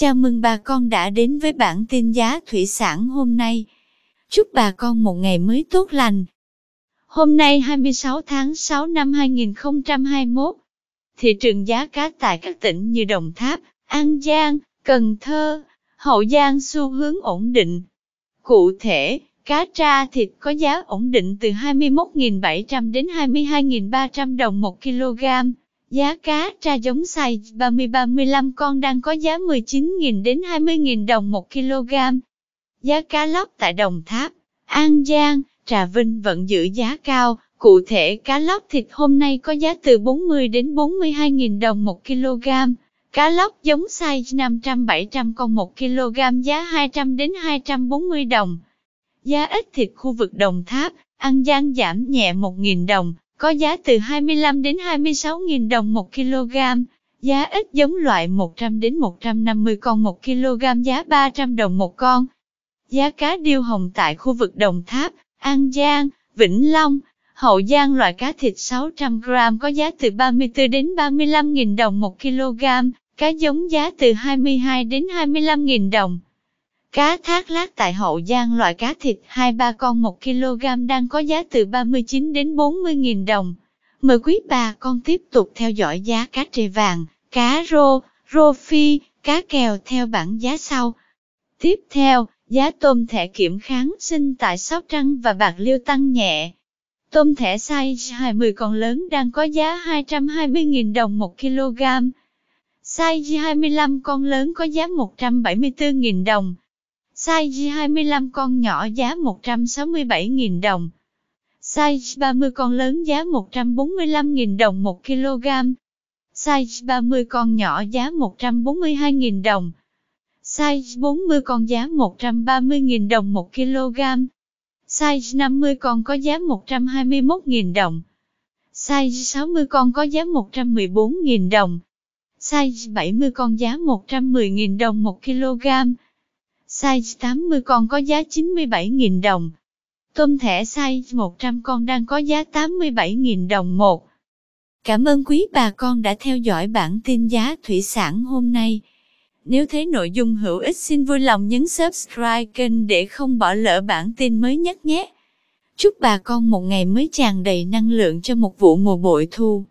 Chào mừng bà con đã đến với bản tin giá thủy sản hôm nay. Chúc bà con một ngày mới tốt lành. Hôm nay 26 tháng 6 năm 2021, thị trường giá cá tại các tỉnh như Đồng Tháp, An Giang, Cần Thơ, Hậu Giang xu hướng ổn định. Cụ thể, cá tra thịt có giá ổn định từ 21.700 đến 22.300 đồng một kg. Giá cá tra giống size 30-35 con đang có giá 19.000 đến 20.000 đồng một kg. Giá cá lóc tại Đồng Tháp, An Giang, Trà Vinh vẫn giữ giá cao, cụ thể cá lóc thịt hôm nay có giá từ 40 đến 42.000 đồng một kg. Cá lóc giống size 500-700 con 1 kg giá 200 đến 240 đồng. Giá ít thịt khu vực Đồng Tháp, An Giang giảm nhẹ 1.000 đồng, có giá từ 25 đến 26.000 đồng một kg. Giá ít giống loại 100 đến 150 con một kg giá 300 đồng một con. Giá cá điêu hồng tại khu vực Đồng Tháp, An Giang, Vĩnh Long, Hậu Giang loại cá thịt 600 g có giá từ 34 đến 35.000 đồng một kg, cá giống giá từ 22 đến 25.000 đồng. Cá thác lát tại Hậu Giang loại cá thịt 2-3 con 1 kg đang có giá từ 39 đến 40.000 đồng. Mời quý bà con tiếp tục theo dõi giá cá trê vàng, cá rô, rô phi, cá kèo theo bảng giá sau. Tiếp theo, giá tôm thẻ kiểm kháng sinh tại Sóc Trăng và Bạc Liêu tăng nhẹ. Tôm thẻ size 20 con lớn đang có giá 220.000 đồng 1 kg. Size 25 con lớn có giá 174.000 đồng. Size 25 con nhỏ giá 167.000 đồng. Size 30 con lớn giá 145.000 đồng 1 kg. Size 30 con nhỏ giá 142.000 đồng. Size 40 con giá 130.000 đồng 1 kg. Size 50 con có giá 121.000 đồng. Size 60 con có giá 114.000 đồng. Size 70 con giá 110.000 đồng 1 kg. Size 80 con có giá 97.000 đồng. Tôm thẻ size 100 con đang có giá 87.000 đồng một. Cảm ơn quý bà con đã theo dõi bản tin giá thủy sản hôm nay. Nếu thấy nội dung hữu ích xin vui lòng nhấn subscribe kênh để không bỏ lỡ bản tin mới nhất nhé. Chúc bà con một ngày mới tràn đầy năng lượng cho một vụ mùa bội thu.